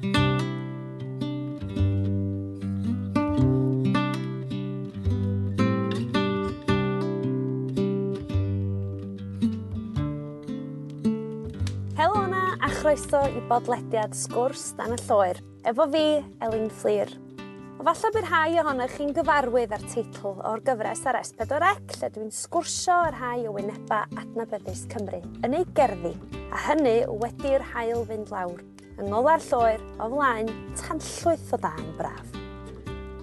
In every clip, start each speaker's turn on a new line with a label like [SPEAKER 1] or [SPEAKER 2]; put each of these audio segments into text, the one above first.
[SPEAKER 1] Helo yna a chroeso i bodlediad sgwrs dan y lloer, efo fi, Elin Fflir. O falle bydd rhai ohonych chi'n gyfarwydd â'r teitl o'r gyfres ar S4C lle dwi'n sgwrsio ar rhai o wyneba adnabyddus Cymru yn ei gerddi, a hynny wedi'r hael fynd lawr yng ngola'r lloer o flaen tanllwyth o da'n braf.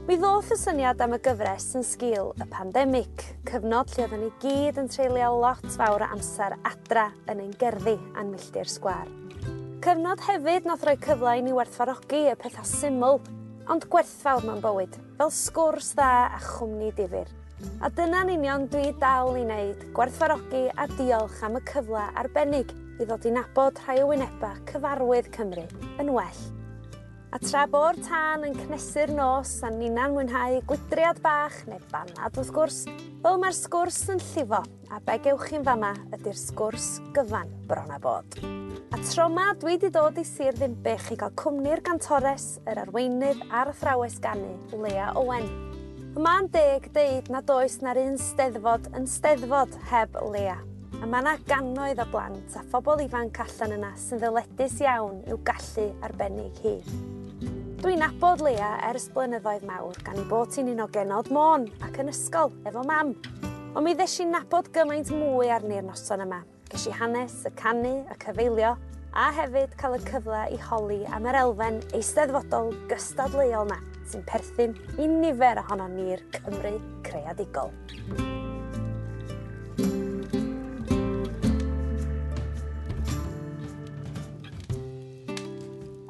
[SPEAKER 1] Mi ddoth y syniad am y gyfres yn sgil y pandemig, cyfnod lle oedden ni gyd yn treulio lot fawr o amser adra yn ein gerddi a'n milltir sgwar. Cyfnod hefyd nath roi cyfle i ni werthfarogi y pethau syml, ond gwerthfawr mewn bywyd, fel sgwrs dda a chwmni difyr. A dyna'n union dwi dal i wneud, gwerthfarogi a diolch am y cyfle arbennig i ddod i nabod rhai o wyneba cyfarwydd Cymru yn well. A tra bo'r tân yn cnesu'r nos a nina'n mwynhau gwydriad bach neu banad wrth gwrs, fel mae'r sgwrs yn llifo a be gewch chi'n fama ydy'r sgwrs gyfan bron a bod. A tro ma dwi wedi dod i Sir Ddimbych i gael cwmni'r gantores, yr arweinydd a'r athrawes ganu, Lea Owen. Y ma'n deg deud nad oes na'r un steddfod yn steddfod heb Lea A mae yna gannoedd o blant a phobl ifanc allan yna sy'n ddyledus iawn i'w gallu arbennig hi. Dwi'n nabod Lea ers blynyddoedd mawr gan ei bod hi'n un o genod môn ac yn ysgol efo mam. Ond mi ddesh i'n nabod gymaint mwy arni'r noson yma. Ges i hanes, y canu, y cyfeilio, a hefyd cael y cyfle i holi am yr elfen eisteddfodol gystadleuol na sy'n perthyn i nifer ohono ni'r Cymru creadigol.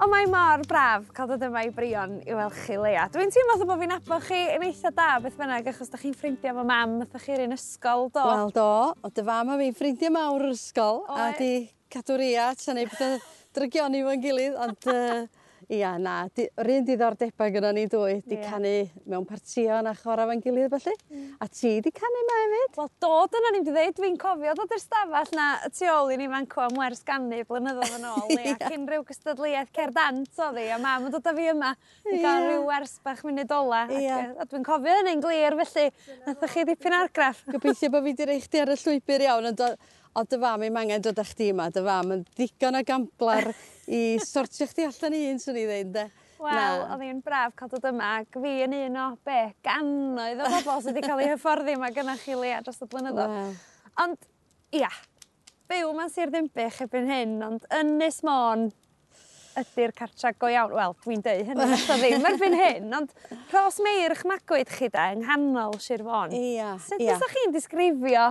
[SPEAKER 1] Ond mae mor braf cael dod yma i Brion i weld chi Leia. Dwi'n teimlo bod fi'n abo chi yn eitha da beth bynnag achos da chi'n ffrindiau efo mam, ydych chi'r un ysgol do.
[SPEAKER 2] Wel do, o dy fam a fi'n ffrindiau mawr yr ysgol o, a di cadw ria, ta'n ei beth drygioni fo'n gilydd, ond uh, Ia, na. Di, yr un diddordebau gyda ni dwy, di yeah. canu mewn partion a chora fan gilydd felly. Mm. A ti di canu ma hefyd?
[SPEAKER 1] Wel, dod yna ni'n dweud, dwi'n cofio dod i'r stafell na tu ôl i ni fan cwa mwers ganu blynyddoedd yn ôl. yeah. Ac unrhyw gystadleuaeth cerdant o ddi, a mam yn dod â fi yma i yeah. gael rhyw wers bach munud ola. Yeah. Ac, a dwi'n cofio hynny'n glir felly, nathach chi ddipyn argraff.
[SPEAKER 2] Gobeithio bod fi di reich di ar y llwybr iawn, ond o dy fam i'm angen dod â chdi yma, dy fam yn ddigon o gamblar i sortio chdi allan i un, swn i ddeud, de.
[SPEAKER 1] Wel, oedd hi'n braf cael dod yma, ac fi yn un o be, gannoedd o bobl sydd wedi cael ei hyfforddi yma gyda chi lea dros y blynyddoedd. Wow. Ond, ia, byw ma'n sir ddimbych ebyn hyn, ond Ynys Môn ydy'r cartra go iawn. Wel, dwi'n deud hynny, nes ddim erbyn hyn, ond rhos Meir eich magwyd chi da, yng nghanol Sir Fôn.
[SPEAKER 2] Ia,
[SPEAKER 1] Sut ia. Sut chi'n disgrifio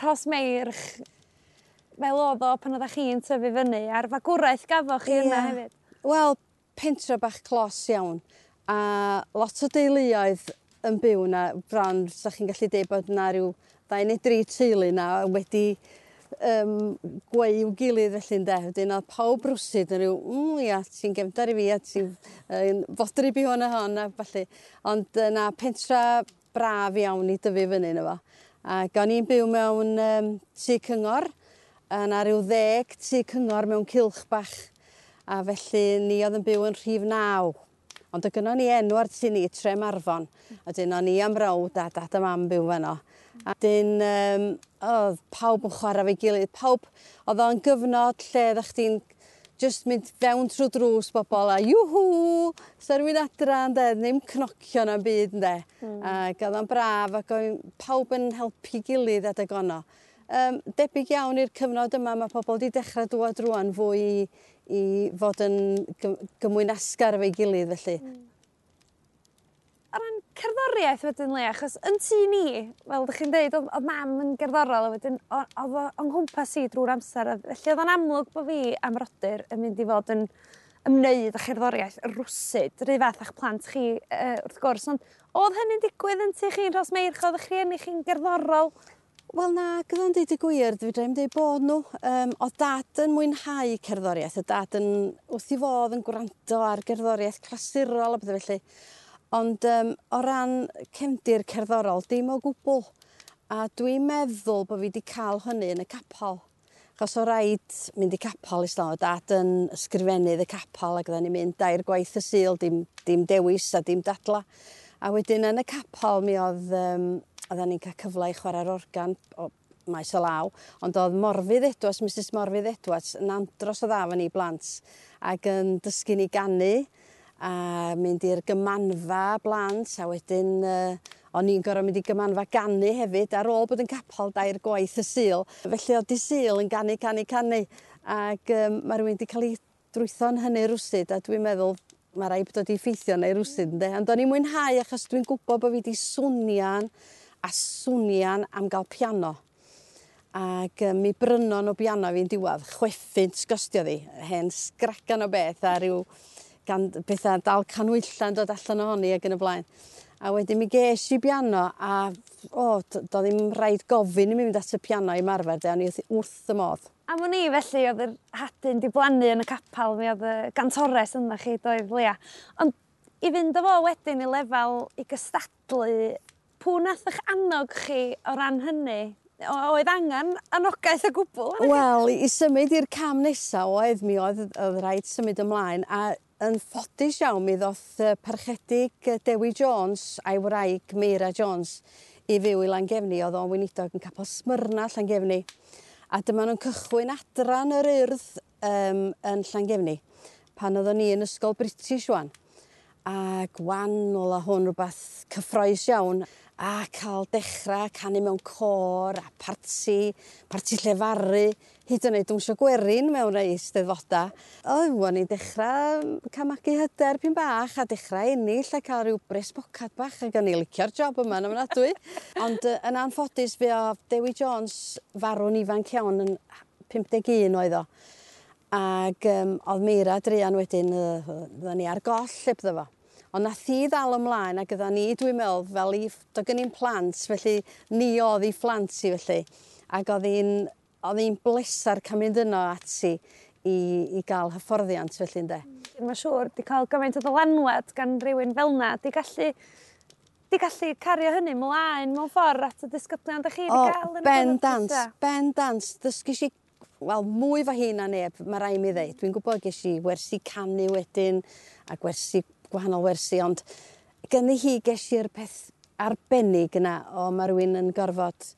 [SPEAKER 1] rhos Meir fel oedd o pan oeddech chi'n tyfu fyny a'r fagwraeth gafoch chi yeah. yna hefyd?
[SPEAKER 2] Wel, pentre bach clos iawn a lot o deuluoedd yn byw na bron, sa chi'n gallu deud bod yna rhyw ddau neu dri teulu na wedi um, gweu i'w gilydd felly ynde. Wedyn oedd pawb rwsyd yn rhyw, mm, ia, ti'n gefndar i fi, a ti'n uh, fodri bi hwn a hon, a falle. Ond uh, pentra braf iawn i dyfu fyny yna fo. A gawn i'n byw mewn um, tŷ cyngor, yna ryw ddeg tu cyngor mewn cilch bach a felly ni oedd yn byw yn rhif naw. Ond y gynno ni enw ar tu ni, Trem Arfon. A dyn o'n i am rawd a dad a mam byw fanno. A dyn um, oedd pawb yn chwarae fe gilydd. Pawb oedd o'n gyfnod lle ddech chi'n just mynd fewn trwy drws bobl a juhu, sy'n rhywun yn de, ddim cnocio na byd, yn de. Mm. Ac oedd o'n braf ac oedd pawb yn helpu gilydd adeg ono um, debyg iawn i'r cyfnod yma mae pobl wedi dechrau dŵad rwan fwy i, i fod yn gymwynasgar efo'i gilydd felly. Mm.
[SPEAKER 1] O ran cerddoriaeth wedyn le, achos yn tu ni, fel ydych chi'n dweud, oedd mam yn gerddorol, wedyn oedd o'n nghwmpas i drwy'r amser, felly oedd o'n amlwg bod fi am rodyr yn mynd i fod yn ymwneud â cherddoriaeth rwsyd, rhy fath a'ch plant chi uh, wrth gwrs, ond oedd hynny'n digwydd yn tu chi'n rhos meirch, oedd eich rhieni chi'n gerddorol?
[SPEAKER 2] Wel na, gyda'n deud y gwir, dwi ddim dweud bod nhw. Um, o dad yn mwynhau cerddoriaeth, o dad yn wrth i fodd yn gwrando ar gerddoriaeth clasurol a bethau felly. Ond um, o ran cefndir cerddorol, dim o gwbl. A dwi'n meddwl bod fi wedi cael hynny yn y capol. Chos o rhaid mynd i capol i o dad yn ysgrifennydd y capol ac oedden ni'n mynd dair gwaith y sil, dim, dim dewis a dim dadla. A wedyn yn y capol mi oedd um, oedden ni'n cael cyfle i chwarae'r organ o maes o law, ond oedd Morfydd Edwards, Mrs Morfydd Edwards, yn andros o dda fan ni blant, ac yn dysgu ni ganu, a mynd i'r gymanfa blant, a wedyn uh, o'n i'n gorfod mynd i gymanfa ganu hefyd ar ôl bod yn capol dair gwaith y sil. Felly oedd di sil yn ganu, canu, canu. Ac um, mae rhywun wedi cael ei drwytho'n hynny rwsyd, a dwi'n meddwl mae rai bod wedi ffeithio neu rwsyd, ynddo. Ond o'n i'n mwynhau achos dwi'n gwybod bod fi wedi swnian a swnian am gael piano. Ag yym, mi brynon o biano fi'n diwadd, chweffint sgostio ddi, hen sgragan o beth a ryw gan, bethau dal canwylla'n dod allan ohoni ag yn y blaen. A wedyn mi ges i biano a o, do ddim rhaid gofyn i mi fynd at y piano i marfer, de, o'n i wrth y modd.
[SPEAKER 1] Am wn i felly oedd yr hadyn di blannu yn y capal, mi oedd y gantores yna chi doedd Lea. Ond i fynd o fo wedyn i lefel i gystadlu pw nath eich annog chi o ran hynny? O- oedd angen anogaeth o gwbl?
[SPEAKER 2] Wel i symud i'r cam nesa oedd mi oedd oedd rhaid symud ymlaen a yn ffodus iawn mi ddoth yy parchedig Dewi Jones a'i wraig Meira Jones i fyw i Langefni Oedd o'n weinidog yn capel Smyrna Llangefni a dyma nhw'n cychwyn adran yr urdd um, yn Llangefni pan oddwn i yn ysgol British wan. A 'wan ola hwn rhywbeth cyffroes iawn a cael dechrau canu mewn cor a parti parti llefaru hyd yn oed dawnsio gwerin mewn rei steddfoda. O wan i dechrau mm, camagu hyder pyn bach a dechrau ennill a ca'l ryw bresbocad bach ac o'n i licio'r job yma yn ymwneudwy. Ond yy yn anffodus fe o Dewi Jones farw'n ifanc iawn yn 51 oedd o. Ac um, oedd Meira Drian wedyn uh, ni ar goll lle bydda fo. Ond nath hi ddal ymlaen ac oddan ni dwi'n meddwl, fel 'i do' gyn ni'm plant felly ni oedd 'i phlant i felly. Ac oedd hi'n, oedd hi'n blesar ca'l mynd yno ati i i gael hyfforddiant felly ynde?
[SPEAKER 1] Mae'n siŵr 'di cael gymaint o ddylanwad gan rywun fel 'na. 'di gallu 'di gallu cario hynny mlaen mewn ffordd at y disgyblion 'dach chi
[SPEAKER 2] 'di ga'l yn y bendant bendant. Dysgish i wel mwy fo hi na neb mae rai' mi ddeud. Dwi'n gwybod ges i wersi canu wedyn a gwersi gwahanol wersi ond gynnu hi gesi'r peth arbennig yna o mae rhywun yn gorfod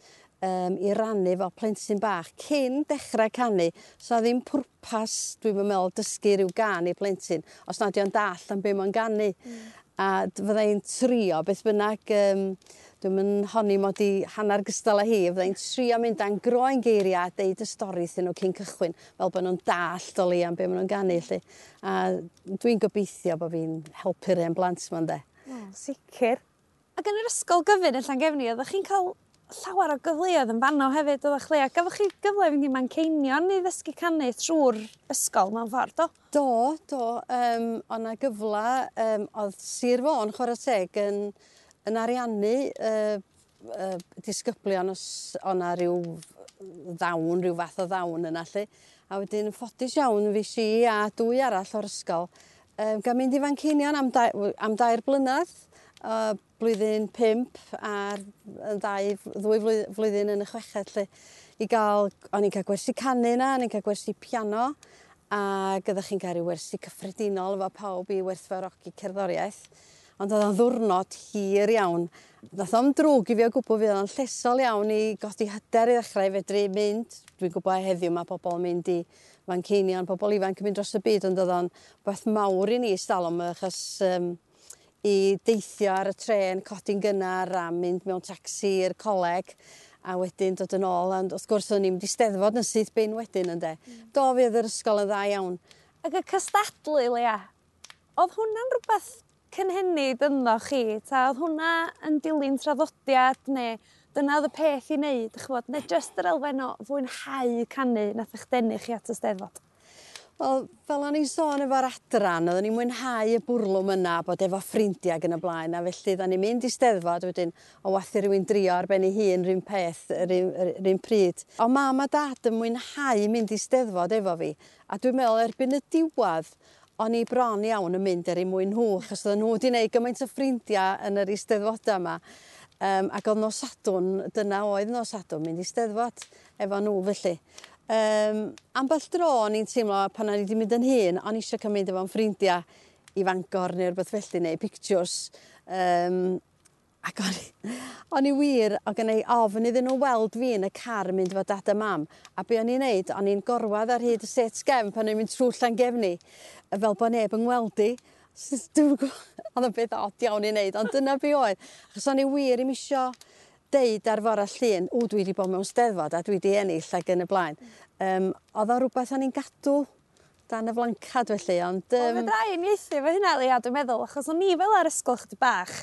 [SPEAKER 2] um, 'i rannu fo plentyn bach cyn dechrau canu so ddim pwrpas dwi'n meddwl, dysgu rhyw gan i plentyn, os nad yw'n o'n am be' mae'n ganu. Mm. A d- fyddai'n trio beth bynnag um, dwi'n yn honni mod i hanner gystal â hi fyddai'n trio mynd a'n groen geiriau a deud y stori iddyn nhw cyn cychwyn fel bod nhw'n dallt o li am be' maen nhw'n ganu 'lly a dwi'n gobeithio bod fi'n helpu'r hen blant yma ynde?
[SPEAKER 1] Ie sicir. Ag yn yr ysgol gyfyn yn Llangefni oeddech chi'n cael llawer o gyfleoedd yn fanno hefyd oddach Lea gafoch chi gyfle fynd i Manceinion i ddysgu canu trwy'r ysgol mewn ffordd do?
[SPEAKER 2] Do do Um, o'na gyfle um, oedd Sir Fôn chwarae teg yn yn ariannu uh, uh, disgyblion os o'na rhyw ddawn, rhyw fath o ddawn yna lle. A wedyn ffodus iawn fi si a dwy arall o'r ysgol Um, gan mynd i Fancinion am dau, am dair blynadd uh, blwyddyn pimp a'r ddau ddwy flwyddyn yn y chweched lle. i gael, o'n i'n cael gwersi canu yna, o'n i'n cael gwersi piano a gyda chi'n cael ryw wersi cyffredinol efo pawb i werthfawrogi cerddoriaeth Ond oedd o'n ddwrnod hir iawn. Nath o'n drwg i fi o gwbl fydd o'n llesol iawn i godi hyder i ddechrau fedru mynd. Dwi'n gwybod heddiw ma' pobol mynd i Manceinion pobl ifanc yn mynd dros y byd ond oedd o'n beth mawr i ni stalwm achos um, i deithio ar y tren, codi'n gynnar a mynd mewn taxi i'r coleg a wedyn dod yn ôl ond wrth gwrs o'n i'n mynd i steddfod yn syth bein wedyn ynde. Mm. Do fuodd yr ysgol yn dda iawn.
[SPEAKER 1] Ac y cystadlu Lea, oedd hwnna'n rhywbeth cynhenid ynddo chi ta oedd hwnna yn dilyn traddodiad neu dyna oedd y peth i wneud, 'dych ch'mod ne' jyst yr elfen o fwynhau canu nath eich denu chi at y Steddfod?
[SPEAKER 2] Wel fel o'n i'n sôn efo'r adran oeddwn i'n mwynhau y bwrlwm yna bod efo ffrindiau ag yn y blaen a felly oddan ni'n mynd i Steddfod wedyn o wathu rhywun drio ar ben ei hun rhywun peth rhywun pryd. O mam a dad yn mwynhau mynd i Steddfod efo fi a dwi'n meddwl erbyn y diwad, o'n i bron iawn yn mynd er eu mwyn nhw achos oedden nhw wedi gwneud gymaint o ffrindiau yn yr Eisteddfoda yma. Um, ac oedd nos Sadwrn dyna oedd nos Sadwrn mynd i 'Steddfod efo nhw felly. Yym ambell dro o'n i'n teimlo pan o'n i wedi mynd yn hŷn o'n i eisiau ca'l mynd efo'n ffrindiau i Fangor ne' rwbeth felly neu pictures. Um, Ac o'n, o'n i wir o gynnau ofn iddyn nhw weld fi yn y car yn mynd efo dad a mam. A be o'n i'n neud, o'n i'n gorwad ar hyd y set gefn pan o'n i'n mynd trwy Llangefni. Fel bod neb yn gweld i. Dwi'n gwybod, oedd yn beth od iawn i wneud, ond dyna be oedd. Achos o'n i wir im isio deud ar fora llun, o dwi wedi bod mewn steddfod a dwi wedi ennill ag yn y blaen. Um, oedd o rhywbeth o'n i'n gadw dan y flancad felly, ond...
[SPEAKER 1] Um... Oedd fe drai yn ieithu fo hynna, Lia, dwi'n meddwl, achos o'n i fel ar ysgol chdi bach,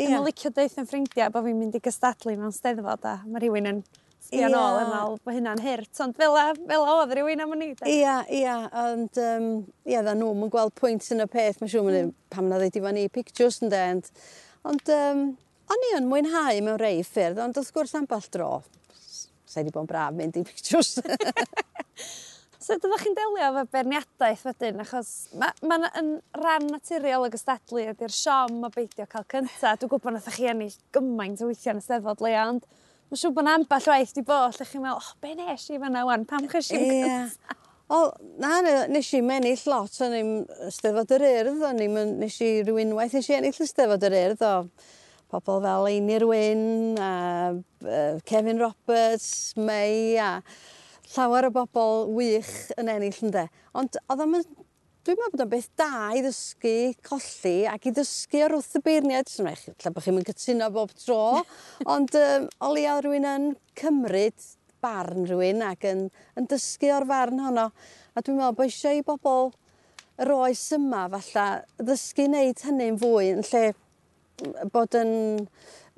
[SPEAKER 1] Yeah. Yn licio deith yn ffrindiau bod fi'n mynd i gystadlu mewn steddfod a mae rhywun yn sbio yeah. nôl yn meddwl bod hynna'n hyrt, ond fel, fel oedd rhywun am ni.
[SPEAKER 2] Ia, ia, ond um, ia, dda nhw, mae'n gweld pwynt yn y peth, mae'n siŵr mm. Mynd, pam na ddeud i fan i pictures yn dend. Ond um, o'n i yn mwynhau mewn rei ffyrdd, ond wrth gwrs amball dro, sa'i di bod yn braf mynd i pictures.
[SPEAKER 1] Sud ydych chi'n delio efo berniadaeth wedyn achos ma' ma' yn ran naturiol y gystadlu ydy'r siom o beidio cael cynta. Dwi'n gwybod nath chi ennill gymaint o weithio yn y 'Steddfod le, ond mae'n siŵr bod 'na amball waith 'di bod lle chi'n meddwl, oh, be' nes i fan 'wan? Pam chesh i'm cynta?
[SPEAKER 2] O, na nes i i'm ennill lot o'n i'm 'Steddfod yr Urdd o'n i'm nes i rhywun waith nes i ennill y 'Steddfod yr Urdd o pobl fel Einir Wyn a yy Kevin Roberts May a llawer o bobl wych yn ennill ynde ond oedd o'm yn dwi me'wl bod o'n beth da i ddysgu colli ac i ddysgu ar wrth y beirniad. so 'lla bo' chi'm yn cytuno bob tro ond um, o leia rhywun yn cymryd barn rhywun ac yn yn dysgu o'r farn honno a dwi'n meddwl bod eisiau i bobl yr oes yma falla ddysgu wneud hynny'n fwy yn lle bod yn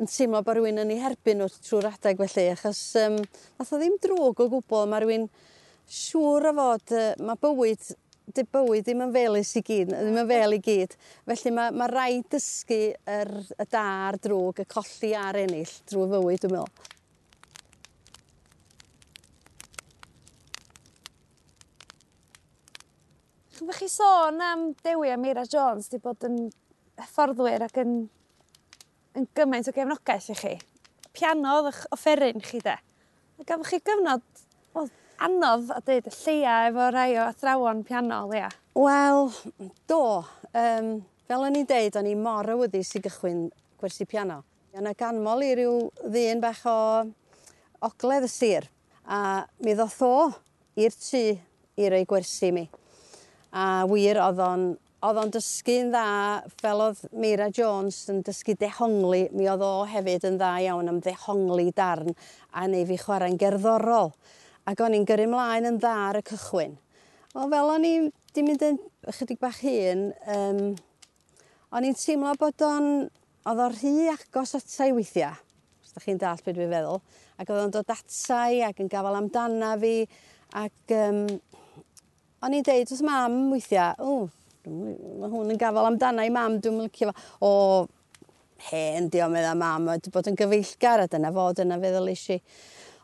[SPEAKER 2] yn teimlo bod rhywun yn ei herbyn nhw trwy'r adeg felly achos um, nath o ddim drwg o gwbl, mae rhywun siŵr o fod uh, mae bywyd dy bywyd ddim yn felus i gyd ddim yn fel i gyd felly mae, mae rhaid dysgu yr y da a'r drwg y colli a'r ennill drwy fywyd dwi'n meddwl.
[SPEAKER 1] Ch'mbach chi sôn am Dewi a Meira Jones 'di bod yn hyfforddwyr ac yn yn gymaint o gefnogaeth i chi. Piano o'dd 'ych offeryn chi 'de? A gafoch chi gyfnod wel anodd a dweud y lleia efo rai o athrawon piano Lea?
[SPEAKER 2] Wel do Um, fel o'n i'n deud o'n i mor awyddus i gychwyn gwersi piano. Yna ganmol i ryw ddyn bach o ogledd y sir a mi ddoth o i'r tŷ i roi gwersi mi a wir oedd o'n Oedd o'n dysgu'n dda fel oedd Meira Jones yn dysgu dehongli, mi oedd o hefyd yn dda iawn am ddehongli darn a neu fi chwarae'n gerddorol. Ac o'n i'n gyrru mlaen yn dda ar y cychwyn. Wel fel o'n i di mynd yn ychydig bach hun, um, o'n i'n teimlo bod o'n... Oedd o'r rhy agos atai weithiau, os da chi'n dall beth dwi'n feddwl, ac oedd o'n dod atai ac yn gafel amdana fi, ac um, o'n i'n deud wrth mam weithiau, o, mae hwn yn gafel amdana i mam, dwi'n licio fo. O, hen, di o meddwl mam, wedi bod yn gyfeillgar a dyna fod yna feddwl eisi.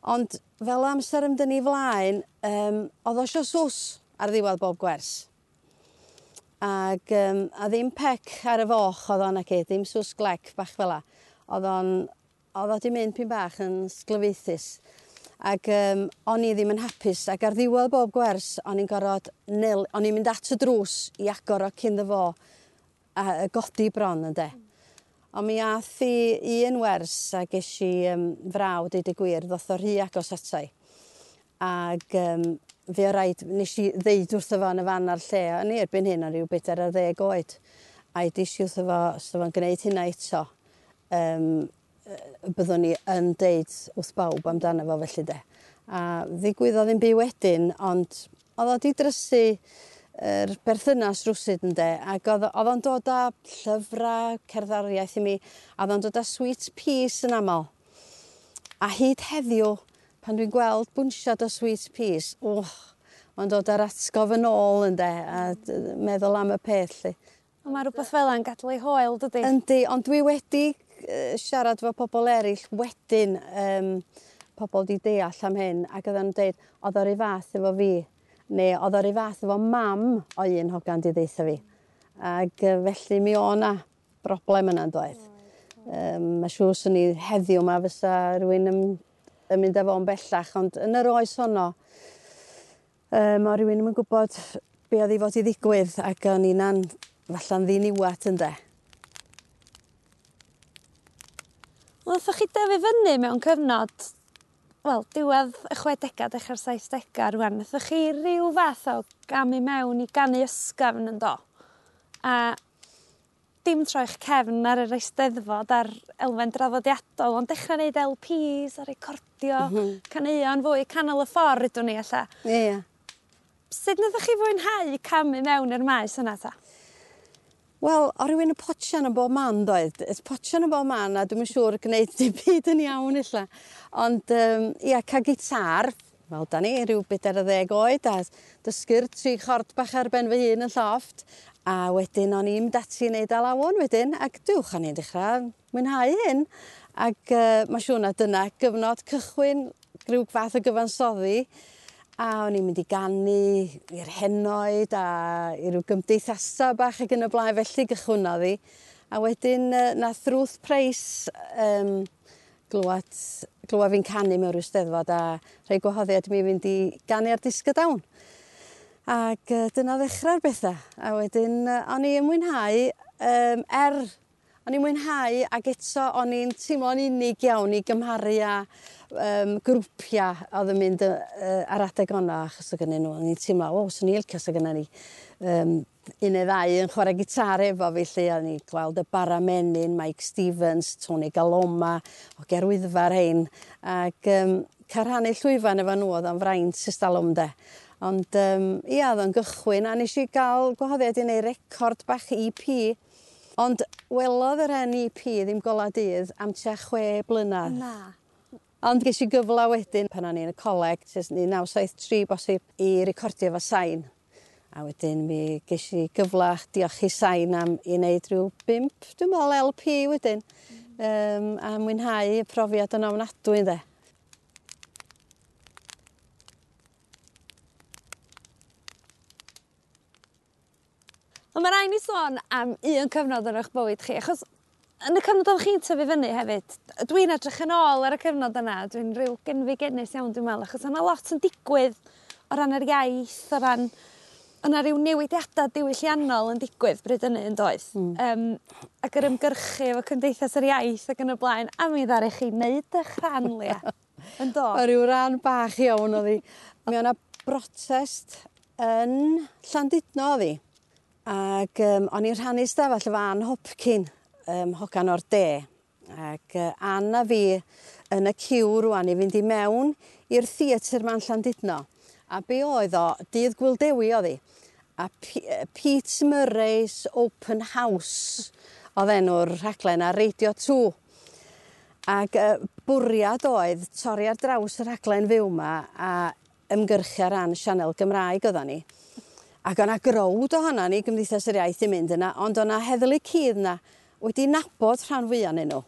[SPEAKER 2] Ond fel amser ymdyn ni flaen, um, oedd osio sws ar ddiwedd bob gwers. Ag, um, a ddim pec ar y foch oedd o'n ac ddim sws glec bach fel la. Oedd o'n, oedd o di mynd pyn bach yn sglyfaethus. Ac um, o'n i ddim yn hapus ac ar ddiwedd bob gwers o'n i'n gorfod nil... o'n i'n mynd at y drws i agor o cyn fo a a godi bron ynde. Mm. Ond mi ath i un wers a ges i um, fraw deud y gwir ddoth o rhy agos atai. Ac um, fi o raid, nes i ddeud wrtho fo yn y fan ar lle, o'n i erbyn hyn o'n rhyw bedair ar ddeg oed. A i dis i wrtho fo, os o'n gwneud hynna eto, um, byddwn ni yn deud wrth bawb amdano fo felly de. A ddigwyddodd ddim byd wedyn, ond oedd o di drysu yr berthynas rwsyd yn de, ac oedd o'n dod â llyfrau cerddoriaeth i mi, a oedd o'n dod â sweet peas yn aml. A hyd heddiw, pan dwi'n gweld bwnsiad o sweet peas, wch, mae'n dod â'r atgof yn ôl yn de, a meddwl am y peth lly.
[SPEAKER 1] Mae rhywbeth fel yna'n gadw ei hoel, dydy?
[SPEAKER 2] Yndi, ond dwi wedi siarad efo pobl eraill wedyn um, pobl di deall am hyn ac oedden nhw'n dweud, oedd o'r fath efo fi, neu oedd o'r fath efo mam o un hogan di ddeitha fi. Ac felly mi o na broblem yna'n doedd. Um, mae siŵr sy'n ni heddiw ma fysa rhywun yn, yn mynd efo yn bellach, ond yn yr oes honno, um, o rhywun yn gwybod be oedd i fod i ddigwydd ac o'n i'n an, falla'n ddiniwat ynde.
[SPEAKER 1] Wel nathoch chi dyfu fyny mewn cyfnod wel diwedd y chwedega dechra'r saithdega rwan, nethoch chi rhyw fath o gamu mewn i ganu ysgafn yn do. A dim troi'ch cefn ar yr Eisteddfod a'r elfen draddodiadol ond dechrau wneud LPs a recordio... mm -hmm. ...caneuon fwy canol y ffordd ydwn ni ella.
[SPEAKER 2] Ie ie.
[SPEAKER 1] Sut nathoch chi fwynhau camu mewn i'r maes yna 'ta?
[SPEAKER 2] Wel, o rywun y potsian yn bob man doedd. Y potsian yn bob man a dwi'n siŵr gwneud dim byd yn iawn illa. Ond um, ia ca'l gitar wel da ni rhyw bedair ar ddeg oed a dysgu'r tri chord bach ar ben fy hun yn lloft. a wedyn o'n i'n dati i neud alawen wedyn ac dywch o'n i'n dechrau mwynhau hyn Ac uh, mae siŵr na dyna gyfnod cychwyn rhyw fath o gyfansoddi a o'n i'n mynd i gannu i'r henoed a i ryw gymdeithasa bach ac yn y blaen felly gychwynnodd 'i a wedyn yy nath Ruth Price um, glwad, glwad fi'n canu mewn rhyw steddfod a rhai gwahoddiad mi fynd i ganu ar disg y dawn Ac yy dyna ddechrau'r bethau. a wedyn yy o'n i yn mwynhau yym er O'n i'n mwynhau ag eto o'n i'n teimlo'n unig iawn i gymharu â um, grwpia oedd yn mynd uh, ar adeg yna achos o' gynnyn n'w o'n i'n teimlo o swn i'n licio sa gynna ni Um, un neu ddau yn chwarae gitar efo fi lle o'n i gweld y bara menyn Mike Stevens Tony Galoma o gerwyddfa'r hein. Ac um, ca' rhannu llwyfan efo nhw oedd o'n fraint e's 'de. Ond um, ia oedd o'n gychwyn a nes i gael gwahoddiad i wneud record bach EP Ond welodd yr NEP ddim gola dydd am tua chwe blynedd.
[SPEAKER 1] Na.
[SPEAKER 2] Ond ges i gyfla wedyn pan o'n i'n y coleg, jyst ni 973 bosib, i recordio fo sain. A wedyn mi ges i gyfla diolch i sain am i wneud rhyw bimp, dwi'n meddwl LP wedyn. Mm. Um, a mwynhau y profiad yn ofnadwy, ynde.
[SPEAKER 1] Ond mae rai' ni sôn am un cyfnod yn eich bywyd chi achos yn y cyfnod oedd chi'n tyfu fyny hefyd dwi'n edrych yn ôl ar y cyfnod yna dwi'n rhyw genfi genfigenus iawn dwi'n meddwl, achos yna lot yn digwydd o ran yr iaith o ran yna rhyw newidiadau diwylliannol yn digwydd bryd yna yn doedd. Mm. Um, ac yr ymgyrchu efo Cymdeithas yr Iaith ac yn y blaen a mi ddari chi wneud 'ych rhan yn do.
[SPEAKER 2] O ryw ran bach iawn o'dd 'i. Mi o' brotest yn Llandudno o'dd 'i. Ac um, o'n i'n rhannu stafell efo Ann Hopkin, um, hogan o'r De ac uh, Ann a fi yn y ciw rwan i fynd i mewn i'r theatr ma'n Llandudno a be' oedd o dydd Gŵyl oedd hi. a P Pete Murray's open house oedd enw'r rhaglen a Radio 2. Ac uh, bwriad oedd torri ar draws y rhaglen fyw 'ma a ymgyrchu ar ran sianel Gymraeg oddan ni Ac o'na growd ohono ni gymdeithas yr iaith i mynd yna, ond o'na heddlu cudd yna wedi nabod rhan fwyaf nyn nhw.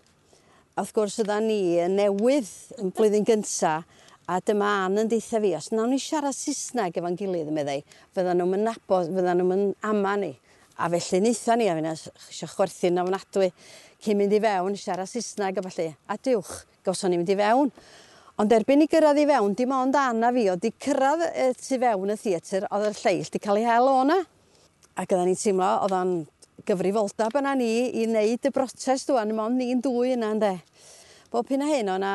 [SPEAKER 2] A wrth gwrs ydda ni yn newydd yn blwyddyn gynta, a dyma Ann yn deitha fi, os nawn ni siarad Saesneg efo'n gilydd yn meddai, fydda nhw'n mynd nabod, fydda nhw'n ama ni. A felly neitha ni, a fi eisiau chwerthu'n ofnadwy cyn mynd i fewn, siarad Saesneg a felly. A diwch, gawson ni mynd i fewn. Ond erbyn i gyrraedd i fewn, dim ond Anna fi oedd wedi cyrraedd y e, tu fewn y theatr, oedd y lleill wedi cael ei hel o'na. Ac oedden ni'n teimlo, oedd o'n gyfrifoldab yna ni i wneud y brotest dwi'n mond ni'n dwy yna ynde. Bob hyn a hyn o'na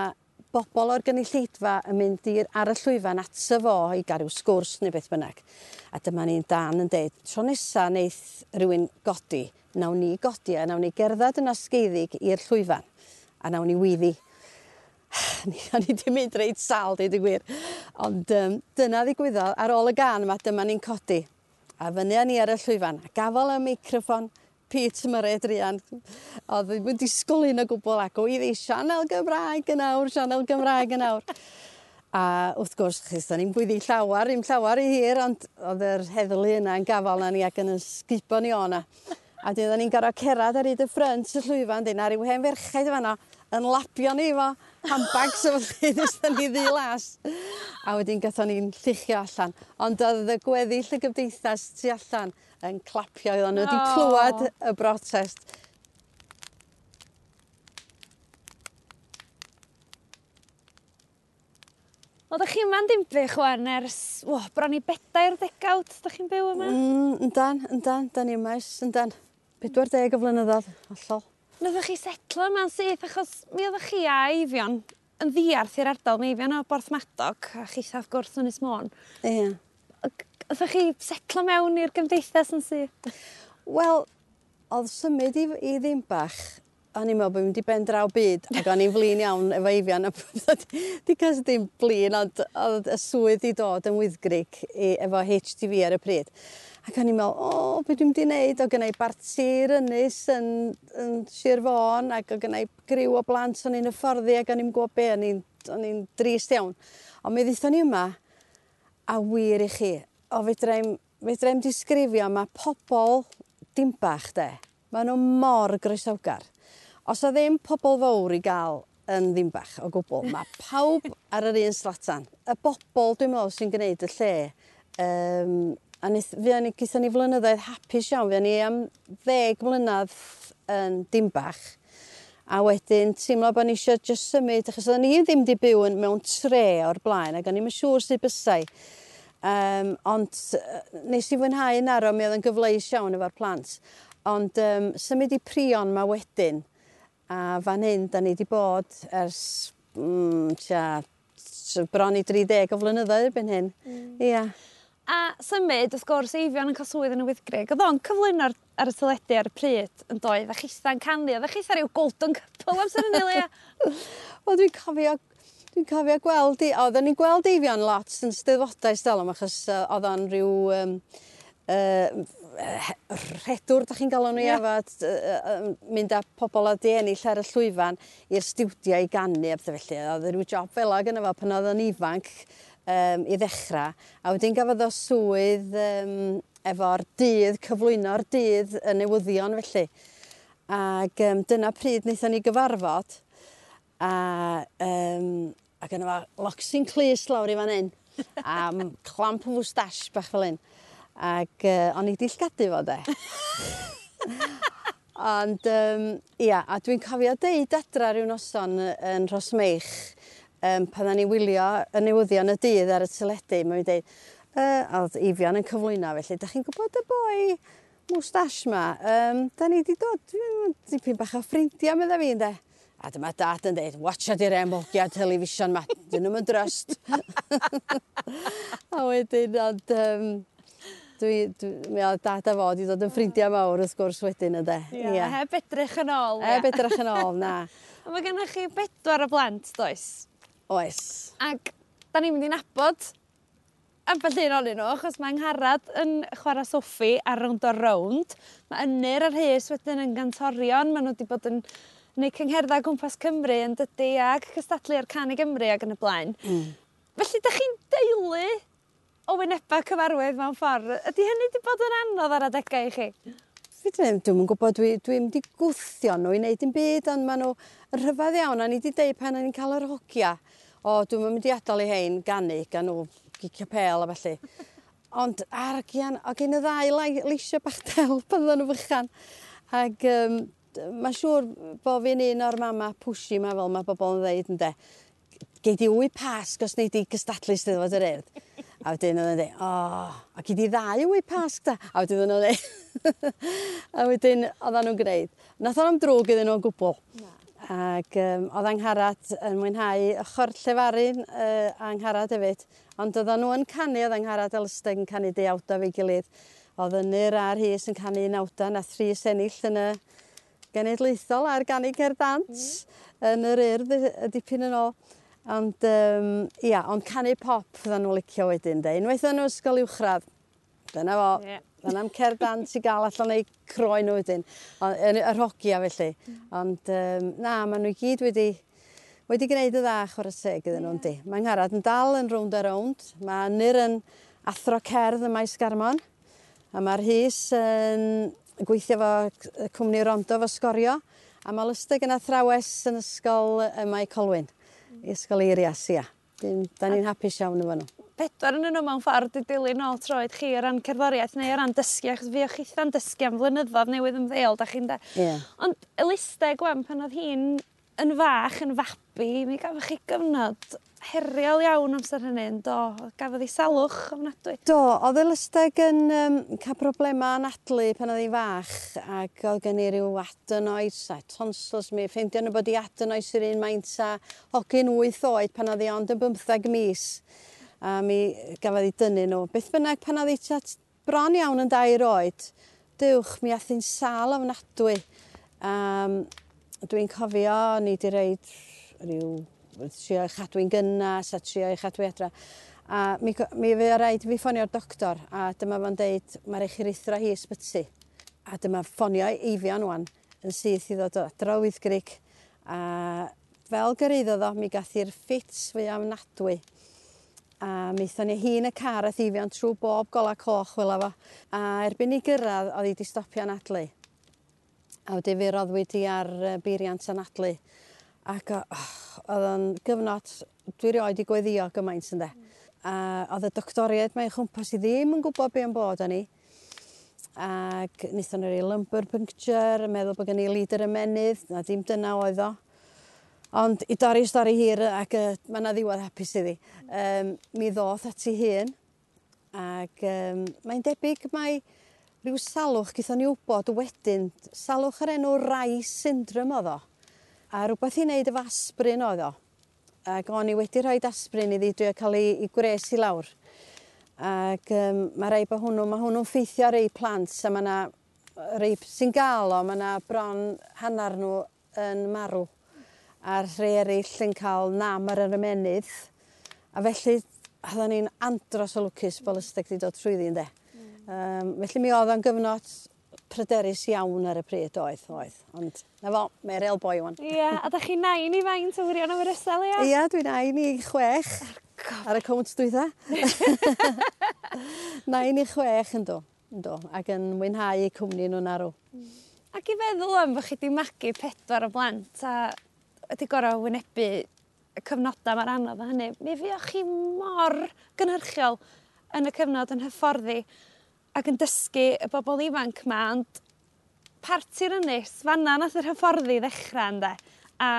[SPEAKER 2] bobl o'r gynulleidfa yn mynd i'r ar y llwyfan at y fo i garw sgwrs neu beth bynnag. A dyma ni'n dan yn deud, tro nesa wneith rhywun godi, nawn ni godi a nawn ni gerdded yn asgeiddig i'r llwyfan a nawn ni wyddi. o'n i 'di mynd reit sal, dweud y gwir ond um, dyna ddigwyddodd ar ôl y gan yma dyma ni'n codi a fyny ni ar y llwyfan a afal y microfon, Pete Murray Drian. Oedd ddim yn disgwl hyn o gwbl ac oedd iddi sianel Gymraeg yn awr sianel Gymraeg yn awr. A wrth gwrs chys, da ni'n gwyddi llawar ddim llawar i hir ond oedd yr heddlu yna yn gafal na ni ac yn ysgubo ni o'na. A 'dyn ni'n gorau cerad ar hyd y ffrynt y llwyfan 'dyn a ryw hen ferched yn yn lapio ni efo handbags o chi nethon ni ddi las a wedyn gathon ni'n lluchio allan ond oedd y gweddill y gymdeithas tu allan yn clapio oedden nhw. Wedi clywed y brotest.
[SPEAKER 1] Oddech chi yma'n dimbych ŵan ers w bron i bedair degawd, 'dach chi'n byw yma?
[SPEAKER 2] Mm, yndan yndan 'dan ni yma ers yndan pedwar deg o flynyddoedd, hollol.
[SPEAKER 1] Nathoch chi setlo yma'n syth achos mi oeddech chi a Eifion yn ddiarth i'r ardal mi Eifion o Borthmadog a chitha wrth gwrs Ynys Môn.
[SPEAKER 2] Ie.
[SPEAKER 1] Ag Oeddech chi setlo mewn i'r gymdeithas yn syth?
[SPEAKER 2] Wel, oedd symud i i ddim bach o'n i'n meddwl bod mynd i ben draw byd, ac o'n i'n flin iawn efo eifian, a di cael dim blin, ond oedd y swydd i dod yn wyddgrig i, efo HTV ar y pryd. Ac o'n i'n meddwl, o, oh, beth dwi'n mynd i wneud, o gynnau barti'r ynys yn, yn Sir Fôn, ac o gynnau griw o blant o'n i'n hyfforddi, ac o'n i'n gwybod be, o'n i'n drist iawn. Ond mi ddethon ni yma, a wir i chi, o fedrai'm, fedrai'm disgrifio, mae pobl dim bach de, Mae nhw mor groesawgar. Os o ddim pobl fawr i gael yn ddimbach o gwbl, mae pawb ar yr un slatan. Y bobl, dwi'n meddwl, sy'n gwneud y lle, um, a nith, fia ni, gyda ni flynyddoedd hapus iawn, fia ni am ddeg mlynedd yn dimbach, a wedyn teimlo bod ni eisiau just symud, achos oedden ni ddim di byw yn, mewn tre o'r blaen, ac o'n i'n siŵr sydd bysau. Um, ond nes i fwynhau yn aro, mi oedd yn gyfleus iawn efo'r plant. Ond um, symud i prion ma wedyn, A fan hyn, da ni wedi bod ers mm, tia, bron i 30 o flynyddoedd erbyn hyn. Mm. Yeah.
[SPEAKER 1] A symud, wrth gwrs, Eifion yn cael swydd yn y wythgrig. Oedd o'n cyflwyno ar, ar y teledu ar y pryd yn doedd, a chitha'n canu, oedd a chitha rhyw golden couple amser yn Elia.
[SPEAKER 2] Wel, dwi'n cofio Dwi'n cofio gweld i, oedden ni'n gweld Eifion lot yn steddfodau stel achos uh, oedd o'n rhyw um, uh, rhedwr, da chi'n galw nhw yeah. efo, uh, mynd â pobl a di ennill ar y llwyfan i'r stiwdiau i gannu a bethau felly. Oedd rhyw job fel ag yna fo pan oedd yn ifanc um, i ddechrau. A wedyn gafodd o swydd um, efo'r dydd, cyflwyno'r dydd y newyddion felly. Ac um, dyna pryd wnaethon ni gyfarfod. A, um, ac yna fo, locsyn clus lawr i fan hyn. a clamp o fwstash bach fel hyn. Ac uh, o'n i 'di llgadu fo 'de. Ond um, ia a dwi'n cofio deud adra rhyw noson yn Rhosmeich um, pan o'n i wylio y newyddion y dydd ar y tyledu, mae'n fi'n deud yy a o'dd yn cyflwyno felly da chi'n gwybod y boi mwstash 'ma Um, da ni wedi dod yy dipyn bach o ffrindiau, meddwl fi ynde? A dyma dad yn dweud, watcha di'r amlygia television 'ma 'dyn nhw'n yn drust. A wedyn ond um, Dwi, dwi, mi oedd dad a fo wedi dod yn ffrindiau mawr wrth gwrs wedyn yde.
[SPEAKER 1] Ia, yeah. heb edrych yn ôl. Ia.
[SPEAKER 2] Heb edrych yn ôl, na.
[SPEAKER 1] Mae gennych chi bedwar o blant, does?
[SPEAKER 2] Oes.
[SPEAKER 1] Ac, da ni'n mynd i nabod ambell un o'n nhw, achos mae ngharad yn chwarae soffi ar rownd o rownd. Mae ynyr ar rhys wedyn yn gantorion, maen nhw wedi bod yn neu cyngherddau gwmpas Cymru yn dydy ac cystadlu ar can i Gymru ac yn y blaen. Mm. Felly, da chi'n deulu o wyneba cyfarwydd mewn ffordd. Ydy hynny wedi bod yn anodd ar adegau i chi?
[SPEAKER 2] Hyd yn 'yn e? dwi'm yn dwi dwi 'im gwthio nhw i wneud yn byd ond maen nhw yn rhyfadd iawn a ni wedi deud pan ni'n cael yr hogia o dwi'n mynd i adael i 'hein gannu, gan nhw gicio pel a felly. Ond ar gian o' gen y ddau leisio bach del pan ddyn nhw fychan Ac um, mae siŵr bod fi'n un o'r mama pushi 'ma fel mae bobl yn dweud ynddo. Gei di wy pasg os wneud i gystadlu Steddfod yr Urdd. A wedyn oedd yn dweud, o oh, a gei di ddau wŷ pasg 'da? A wedyn oedd yn dweud, a wedyn oedd nhw'n gneud. Nath o'nam drwg iddyn nhw'n gwbl. Ac um, oedd angharad yn mwynhau ochr llefarin uh, a angharad hefyd ond oedd nhw yn canu oedd angharad Elsteg yn canu deuawda fe gilydd o'dd Ynur ar Rhys yn canu nawda nath Rhys ennill yn y genedlaethol a'r ganu cerdant mm. yn yr Urdd y dipyn yn ôl. Ond um, ia, ond canu pop fydda nhw licio wedyn de. Unwaith yn nhw ysgol uwchradd, dyna fo. Yeah. Dyna am cerdan ti gael allan ei croen nhw wedyn, yn yr hogia felly. Mm. Ond um, na, maen nhw i gyd wedi, wedi gwneud y dda chwarae teg iddyn nhw'n yeah. di. Mae ngharad yn dal yn rownd a rownd. Mae Nyr yn athro cerdd y maes garmon. A mae'r hys yn gweithio fo cwmni Rondo fo sgorio. A mae Lystig yn athrawes yn ysgol y Mae Colwyn i sgaleriasia. Dyn, da ni'n hapus iawn efo nhw.
[SPEAKER 1] Bedwar yn nhw mewn ffordd i dilyn ôl troed chi o ran cerddoriaeth neu o ran dysgu, achos fi o'ch eitha'n dysgu am flynyddoedd newydd ymddeol, da chi'n da.
[SPEAKER 2] Yeah.
[SPEAKER 1] Ond Elista Gwen, pan oedd hi'n yn fach, yn fab babi mi gafodd chi gyfnod heriol iawn amser hynny do, Gafodd 'i salwch ofnadwy.
[SPEAKER 2] Do oedd y lystig yn um, cael problema anadlu pan oedd hi fach ac oedd gen i ryw adenoids a tonsils mi ffeindio nhw bod 'i adenoids yr un maint a hogyn wyth oed pan oedd hi ond yn bymtheg mis a mi gafodd hi dynnu nhw. beth bynnag pan oedd hi tua bron iawn yn dair oed dywch mi ath hi'n sal ofnadwy Um, dwi'n cofio ni wedi reid rhyw trio i chadwy'n gynnas a trio i chadwy adra. A mi, mi fe rhaid fi ffonio'r doctor a dyma fo'n deud mae'r eich echirithra hi ysbyty. A dyma ffonio eifion wan yn syth i ddod o drawydd grig. A fel gyrraedd o mi gath i'r ffits fwy am nadwy. A mi eithon ni hun y car a thifion trwy bob gola coch wela efo. A erbyn i gyrraedd, oedd hi di stopio anadlu. A wedi fi roddwyd i ar beiriant anadlu. Ac oh, oedd o'n gyfnod, dwi rioed i gweddio gymaint ynddo. A oedd y doctoriaid mae'n chwmpas i ddim yn gwybod be yn bod o'n i. Ac wnaethon nhw'n ei lumbar puncture, yn meddwl bod gen i lider ymenydd, na dim dyna oedd o. Ond i dorri stori hir ac uh, mae yna ddiwedd hapus iddi. Um, mi ddoth at ei hun ac um, mae'n debyg mae rhyw salwch gyda ni wybod wedyn, salwch yr enw Rai Syndrome oedd o a rhywbeth i wneud efo asprin oedd o. Ac o'n i wedi rhoi asprin iddi drio cael ei, ei gwres i lawr. Ac um, mae rei bod hwnnw, mae hwnnw'n ffeithio rei plant a mae yna rei sy'n gael o, mae yna bron hanner nhw yn marw. A'r rhai eraill yn cael nam ar yr ymenydd. A felly, oedden ni'n andros o lwcus bod ysteg wedi dod trwyddi, ynddo. Mm. Um, felly mi oedd o'n gyfnod pryderus iawn ar y pryd oedd, oedd. Ond, na fo, mae real boi wan.
[SPEAKER 1] Ie, yeah, a da chi nain i faint o wirion am yr ysel, ia?
[SPEAKER 2] Ie, yeah, dwi'n nain i chwech. Ar, ar y cwnt dwi dda. nain i chwech yn do, yn do. Ac yn mwynhau eu cwmni nhw'n arw. Mm.
[SPEAKER 1] Ac i feddwl am fod chi wedi magu pedwar o blant a wedi gorau wynebu y cyfnodau mae'r anodd o hynny, mi fiwch chi mor gynhyrchiol yn y cyfnod yn hyfforddi ac yn dysgu y bobl ifanc 'ma ond parti'r ynys fanna nath yr hyfforddi ddechrau ynde a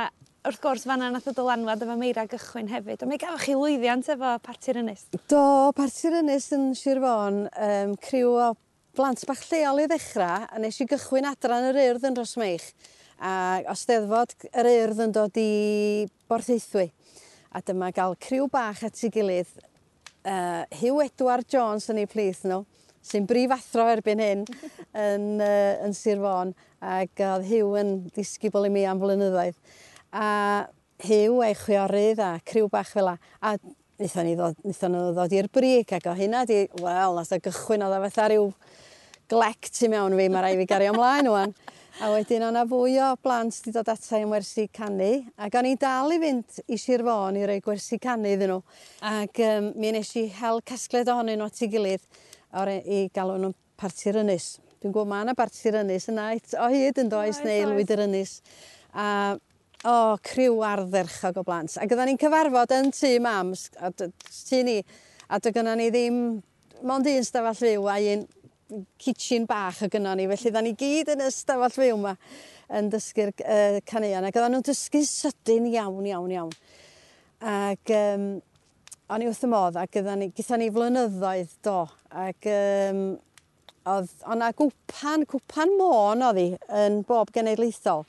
[SPEAKER 1] wrth gwrs fanna nath y dylanwad efo Meira gychwyn hefyd Ond mae gafo chi lwyddiant efo parti'r ynys.
[SPEAKER 2] Do parti'r ynys yn Sir Fôn um, criw o blant bach lleol i ddechrau, a nes i gychwyn adran yr Urdd yn Rosmeich a o Steddfod yr Urdd yn dod i Borthaethwy a dyma gael criw bach at ei gilydd Uh, Hugh Edward Jones yn ei plith n'w sy'n brif athro erbyn hyn yn, uh, yn Sir Fôn ac oedd Hugh yn disgybl i mi am flynyddoedd. A Hugh a'i chwiorydd a criw bach fel la, a wnaethon ni ddod, wnaethon nhw ddod i'r brig ac o hynna di, wel, nath o gychwyn oedd o fatha rhyw glec tu mewn fi, mae rai fi gario ymlaen wan. A wedyn o'na fwy o blant wedi dod ata i'n wersi canu, ac o'n i dal i fynd i Sir Fôn i roi gwersi canu iddyn nhw. Ac um, mi nes i hel casgled ohonyn nhw at ei gilydd, o'r e, i galw nhw'n parti'r ynys. Dwi'n gwybod mae yna parti'r ynys yna o hyd yn does neu lwyd yr ynys. A o, criw ardderchog o blant. Ac oedden ni'n cyfarfod yn tŷ mam, a tŷ ni, a dy gynna ni ddim, mond un stafell fyw a un kitchen bach o gynnon ni, felly oedden ni gyd yn y stafell fyw yma yn dysgu'r uh, caneuon, ac oedden nhw'n dysgu sydyn iawn, iawn, iawn. Ac um, o'n i wrth y modd, ac gyda ni, gyda ni flynyddoedd do, Ac um, oedd, oedd yna gwpan, cwpan môn oedd hi yn bob genedlaethol.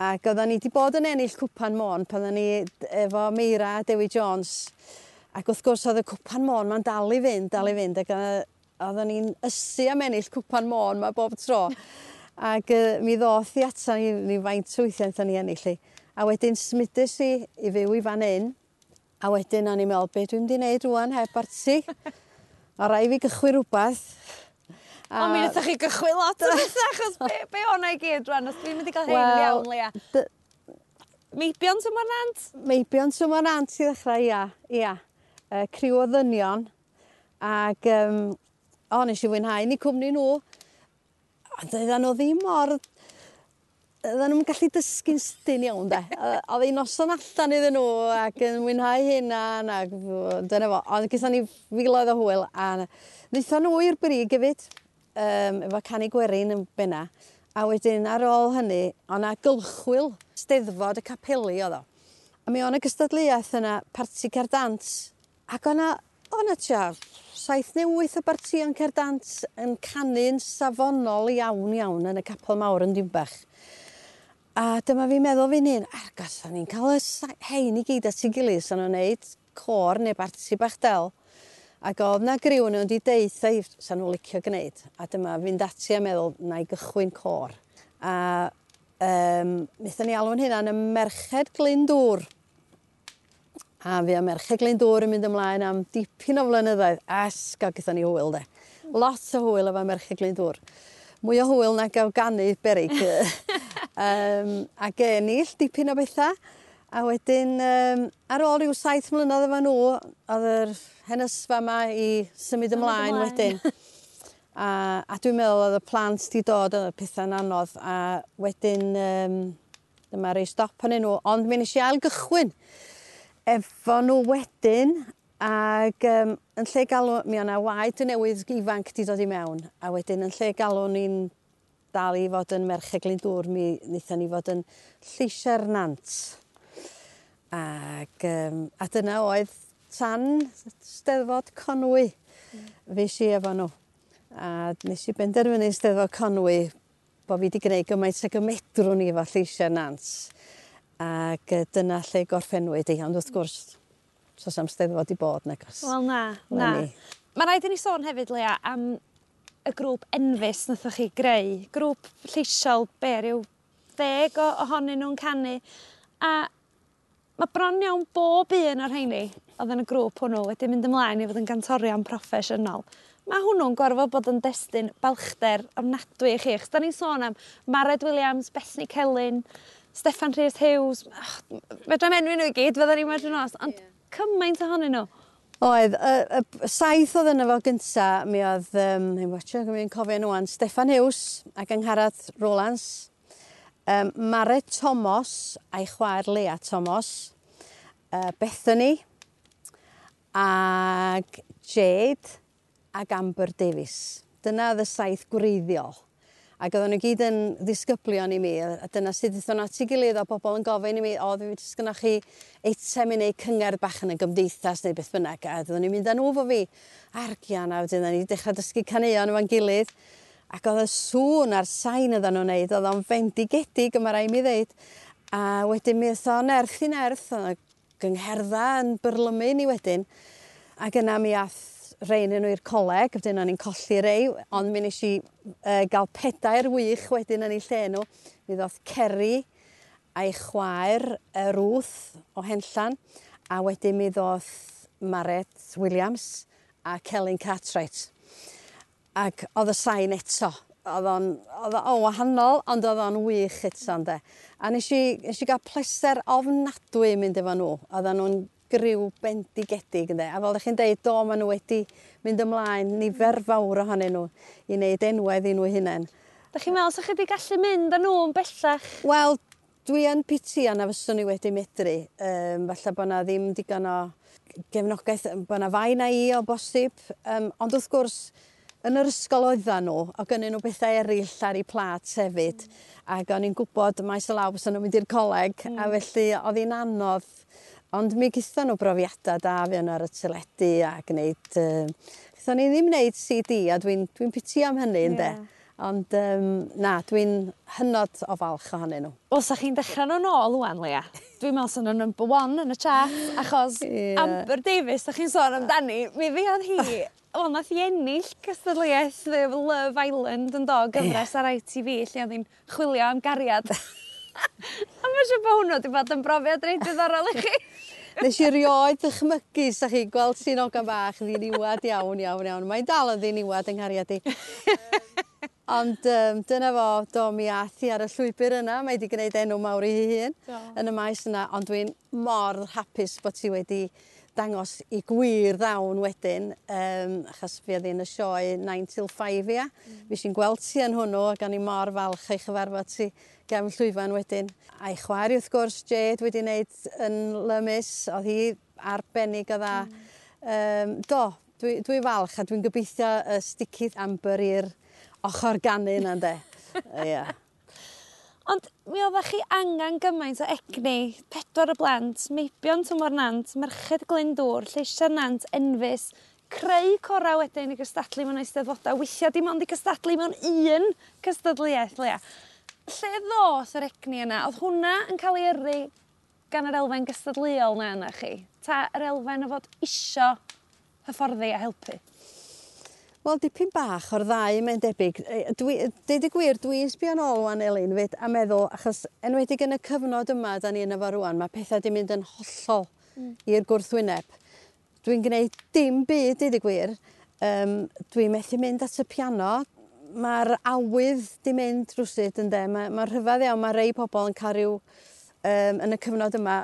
[SPEAKER 2] Ac oedden ni wedi bod yn ennill cwpan môn pan oedden ni efo Meira a Dewi Jones. Ac wrth gwrs oedd y cwpan môn ma'n dal i fynd, dal i fynd. Ac oedden ni'n ysu am ennill cwpan môn ma bob tro. Ac uh, mi ddoth i ata ni, ni faint weithiau ni ennill i. A wedyn smydus i i fyw i fan hyn. A wedyn o'n i'n meddwl, be dwi'n mynd i wneud rwan heb arti? Ma' rai' fi gychwyn rhywbeth.
[SPEAKER 1] a... O mi nathoch chi gychwyn lot o betha achos be' be' o'na i gyd rwan, os dwi'n mynd i gael rhein yn iawn Lea. Dy... Meibion tymor nant?
[SPEAKER 2] Meibion tymor nant i ddechrau ia ia. Yy criw o ddynion Ac, um, o nes i fwynhau ni cwmni nhw. ond doeddan nhw ddim mor Oedden nhw'n gallu dysgu'n styn iawn 'de Oedd ei noson allan iddyn nhw, ac yn mwynhau 'u ac dyna fo ond gethon ni filoedd o hwyl a ddeitha nhw i'r brig hefyd, um, efo canu gwerin yn benna a wedyn ar ôl hynny o'na gylchwyl Steddfod y Capeli oedd o a mi o' 'na gystadleuaeth yna parti cerdant. ac o'na, o'na tia, saith neu wyth o bartion cer dant yn canu'n safonol iawn iawn yn y capel mawr yn Dinbach. A dyma fi'n meddwl fi'n 'un ar gasan ni'n cael y hein i gyd at 'i gilydd san nhw'n neud cor neu barti bach del Ac oedd 'na griw nhw'n 'di deitha i sa'n nhw'n licio gwneud. a dyma fi'n dati a meddwl nai gychwyn cor. a um, nethon ni alw'n hynna'n y merched Glyndŵr a fi a merched Glyndŵr yn mynd ymlaen am dipyn o flynyddoedd asg a ni hwyl 'de. Lot o hwyl efo merched Glyndŵr mwy o hwyl na gael ganu beryg. um, a genill, dipyn o bethau. A wedyn, um, ar ôl rhyw saith mlynedd efo nhw, oedd yr henysfa yma i symud ymlaen, ymlaen. wedyn. a, a dwi'n meddwl oedd y plant di dod yn y pethau'n anodd. A wedyn, um, dyma rei stop yn nhw. Ond mi nes i ail gychwyn efo nhw wedyn. Ac um, yn lle galw, mi o'na waed y newydd ifanc di dod i mewn, a wedyn yn lle galw ni'n dal i fod yn merch y mi wnaethon ni fod yn lleisiau'r nant. Ac, um, a dyna oedd tan steddfod Conwy mm. fes i efo nhw. A nes i benderfynu steddfod Conwy bod fi wedi gwneud gymaint ag y medrwn i efo lleisiau'r nant. Ac dyna lle gorffenwyd ei, ond wrth gwrs So sam steddfod i bod nagos?
[SPEAKER 1] Wel na na. Mae rhaid i ni sôn hefyd Lea, am y grŵp enfus nathoch chi greu grŵp lleisiol be' rhyw ddeg ohonyn nhw'n canu a mae bron iawn bob un o'r rheini oedd yn y grŵp hwnnw wedi mynd ymlaen i fod yn gantorion proffesiynol. Mae hwnnw'n gorfod bod yn destun balchder ofnadwy i chi 'chos da ni'n sôn am Mared Williams, Bethany Celyn Steffan Rhys Hughes. fedra 'im enwi n'w i gyd fydda ni'n 'ma nos ond yeah cymaint ohonyn nhw.
[SPEAKER 2] Oedd, y, y, y saith oedd yna fo gynta, mi oedd, um, ni'n watcho, mi'n cofio nhw an, Stefan Hughes ac Angharad Rolans, um, Mare Thomas a'i chwaer Lea Thomas, uh, Bethany, ag Jade, ag Amber Davies. Dyna oedd y saith gwreiddiol. Ac oedden nhw gyd yn ddisgyblion i mi a dyna sydd ddethon n'w at 'i gilydd o bobl yn gofyn i mi o dwi sgynnoch chi eitem i neu' cyngerdd bach yn y gymdeithas neu beth bynnag. A oedden nhw'n mynd â nhw 'fo fi argian a wedyn o'n dechrau dysgu caneuon efo'n gilydd. Ac oedd y sŵn a'r sain oddan nhw'n neud oedd o'n fendigedig yma rai' mi ddeud. A wedyn mi oedd o'n erth i nerth oedd 'na gyngherdda yn byrlymu ni wedyn. Ac yna mi ath rei yn nhw i'r coleg, wedyn o'n i'n colli rei, ond mi nes i uh, gael pedair wych wedyn yn ei lle nhw. Mi ddoth Ceri a'i chwaer, y rwth o Henllan, a wedyn mi ddoth Maret Williams a Celyn Cartwright. Ac oedd y sain eto, oedd o'n, oedd o'n wahanol, ond oedd o'n wych eto, ynde. A nes i, nes i gael pleser ofnadwy mynd efo nhw. Oedd nhw'n griw bendigedig ynde. A fel ydych chi'n deud, do, maen nhw wedi mynd ymlaen nifer fawr ohonyn nhw i wneud enwedd i nhw hunain.
[SPEAKER 1] Dych chi'n meddwl, sa'ch chi wedi gallu mynd â nhw yn bellach?
[SPEAKER 2] Wel, dwi yn piti a na fyswn ni wedi medru. Um, falle bod na ddim digon o gefnogaeth, bod na fai na i o bosib. Um, ond wrth gwrs, yn yr ysgol oeddan nhw, o gynnyn nhw bethau eraill ar eu plat hefyd. Mm. Ac o'n i'n gwybod maes y law bys nhw'n mynd i'r coleg, mm. a felly oedd hi'n anodd Ond mi gytho nhw brofiadau da fi yn ar y teledu a gwneud... Uh, Gytho ni ddim wneud CD a dwi'n dwi piti am hynny ynddo. Yeah. Ond um, na, dwi'n hynod o falch ohonyn nhw.
[SPEAKER 1] Os ydych chi'n dechrau nhw'n ôl wwan, Lea, dwi'n meddwl sy'n number one yn y chat, achos yeah. Amber Davis, ydych chi'n sôn amdani, mi fuodd hi Wel, nath i ennill cystadleuaeth Love Island yn do gyfres ar ITV lle oedd hi'n chwilio am gariad. a mae eisiau bod hwnnw wedi bod yn brofiad reit diddorol i chi.
[SPEAKER 2] Nes i rioed ddychmygu, sa chi gweld sy'n ogan bach ddiniwad iawn iawn iawn. Mae'n dal yn ddiniwad yng nghariad i. Ond um, dyna fo, do mi athi ar y llwybr yna, mae wedi gwneud enw mawr i hi hun yn y maes yna, ond dwi'n mor hapus bod ti wedi dangos i gwir ddawn wedyn, um, achos fi oedd yn y sioe 9 till 5 ia. Mm. Fi sy'n gweld ti yn hwnnw, gan i mor falch eich yfarfod ti gefn llwyfan wedyn. A'i chwari wrth gwrs, Jade wedi wneud yn lymus, oedd hi arbennig o dda. Mm. Um, do, dwi, dwi falch a dwi'n gobeithio y sticydd amber i'r ochr ganu yna, de. Ia. yeah.
[SPEAKER 1] Ond mi oeddech chi angen gymaint o egni pedwar o blant meibion tymor nant merched glyn dŵr, lleisiau nant Enfys creu cora wedyn i gystadlu mewn eisteddfoda withia dim ond i gystadlu mewn un cystadleuaeth Lea. Lle ddoth yr egni yna? Oedd hwnna yn cael ei yrru gan yr elfen gystadleuol 'na yna chi? 'Ta yr elfen o fod isio hyfforddi a helpu?
[SPEAKER 2] Wel dipyn bach o'r ddau mae'n debyg dwi deud y gwir dwi'n sbio nôl 'wan Elin 'fyd a meddwl achos enwedig yn y cyfnod yma da ni yno fo rwan, mae pethau 'di mynd yn hollol... mm. ...i'r gwrthwyneb. Dwi'n gwneud dim byd deud y gwir Um, dwi'n methu mynd at y piano ma'r awydd 'di mynd rwysyd yn de. Mae'r ma' rhyfedd iawn mae rei pobl yn cael rhyw um, yn y cyfnod yma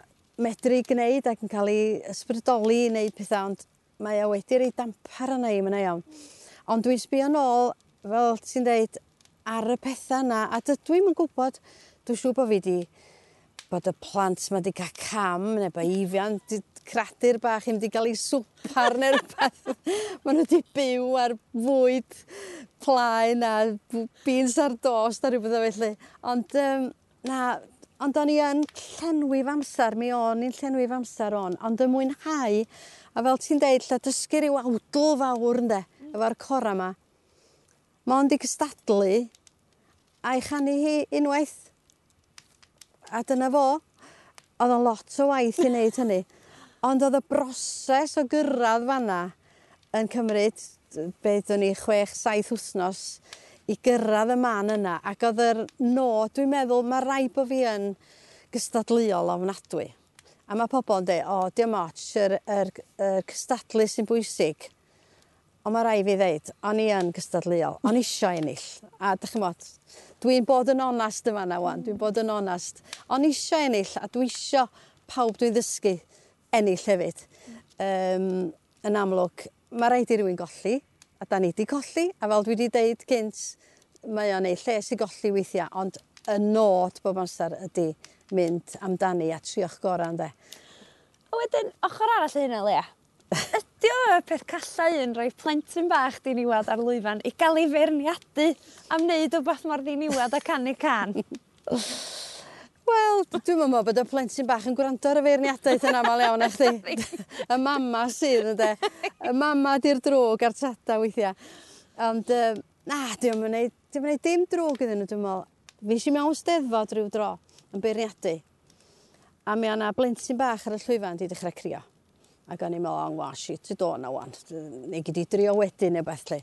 [SPEAKER 2] medru gwneud ac yn cael ei ysbrydoli i wneud pethau, ond mae o wedi rei dampar yna i mae'n iawn. Ond dwi'n sbio nôl, fel ti'n deud, ar y pethau yna, a dydw i'n gwybod, dwi'n siŵr bod fi wedi bod y plant ma wedi cael cam neu bod ifian wedi cradur bach ddim wedi cael ei swpar neu rhywbeth. Maen nhw wedi byw ar fwyd plaen a beans ar dost a rhywbeth o felly. Ond, um, na, ond o'n i yn llenwi amser, mi o'n i'n llenwi amser o'n, ond y mwynhau, a fel ti'n deud, lle dysgu rhyw awdl fawr ynddo efo'r cora yma. Ma' ond 'i cystadlu a'i chanu hi unwaith a dyna fo. oedd o'n lot o waith i wneud hynny ond oedd y broses o gyrraedd fanna yn cymryd beth o'n i ni chwech saith wthnos i gyrraedd y man yna ac oedd yr nod dwi'n meddwl mae rai' bo' fi yn gystadluol ofnadwy. A mae pobl yn dweud, o oh, dim otsh yr yr yr cystadlu sy'n bwysig. Ond mae rai' fi ddeud o'n i yn gystadleuol o'n i isio ennill. A 'dych chi'n bod, dwi'n bod yn onast yma 'na 'wan. Dwi'n bod yn onast. O'n i isio ennill a dwi isio pawb dwi'n ddysgu ennill hefyd. Um, yn amlwg mae rhaid i rywun golli a da ni wedi colli a fel dwi wedi deud cynt mae o'n ei lles i golli weithiau, ond y nod bob amser ydy mynd amdani a trio'ch gorau ynddo.
[SPEAKER 1] A wedyn ochr arall o hynna Leia ydy o y peth callau yn rhoi plentyn bach diniwad ar lwyfan i gael ei ferniadu am wneud o beth mor ddiniwad a canu can?
[SPEAKER 2] Wel dwi'n meddwl bod y plentyn bach yn gwrando ar y feirniadaeth yn aml iawn nachdi? Y mama sydd ynddo. Y mama 'di'r drwg a'r tata weithiau. Ond uh, na dwi'n meddwl, yn dim yn drwg iddyn nhw, dwi'n meddwl. Fi eisiau mewn 'Steddfod rhyw dro yn beirniadu a mi yna blentyn bach ar y llwyfan 'di dechrau crio ac o'n i'n meddwl, o'n wash i, ti do na wan, neu gyd i drio wedyn neu beth lle.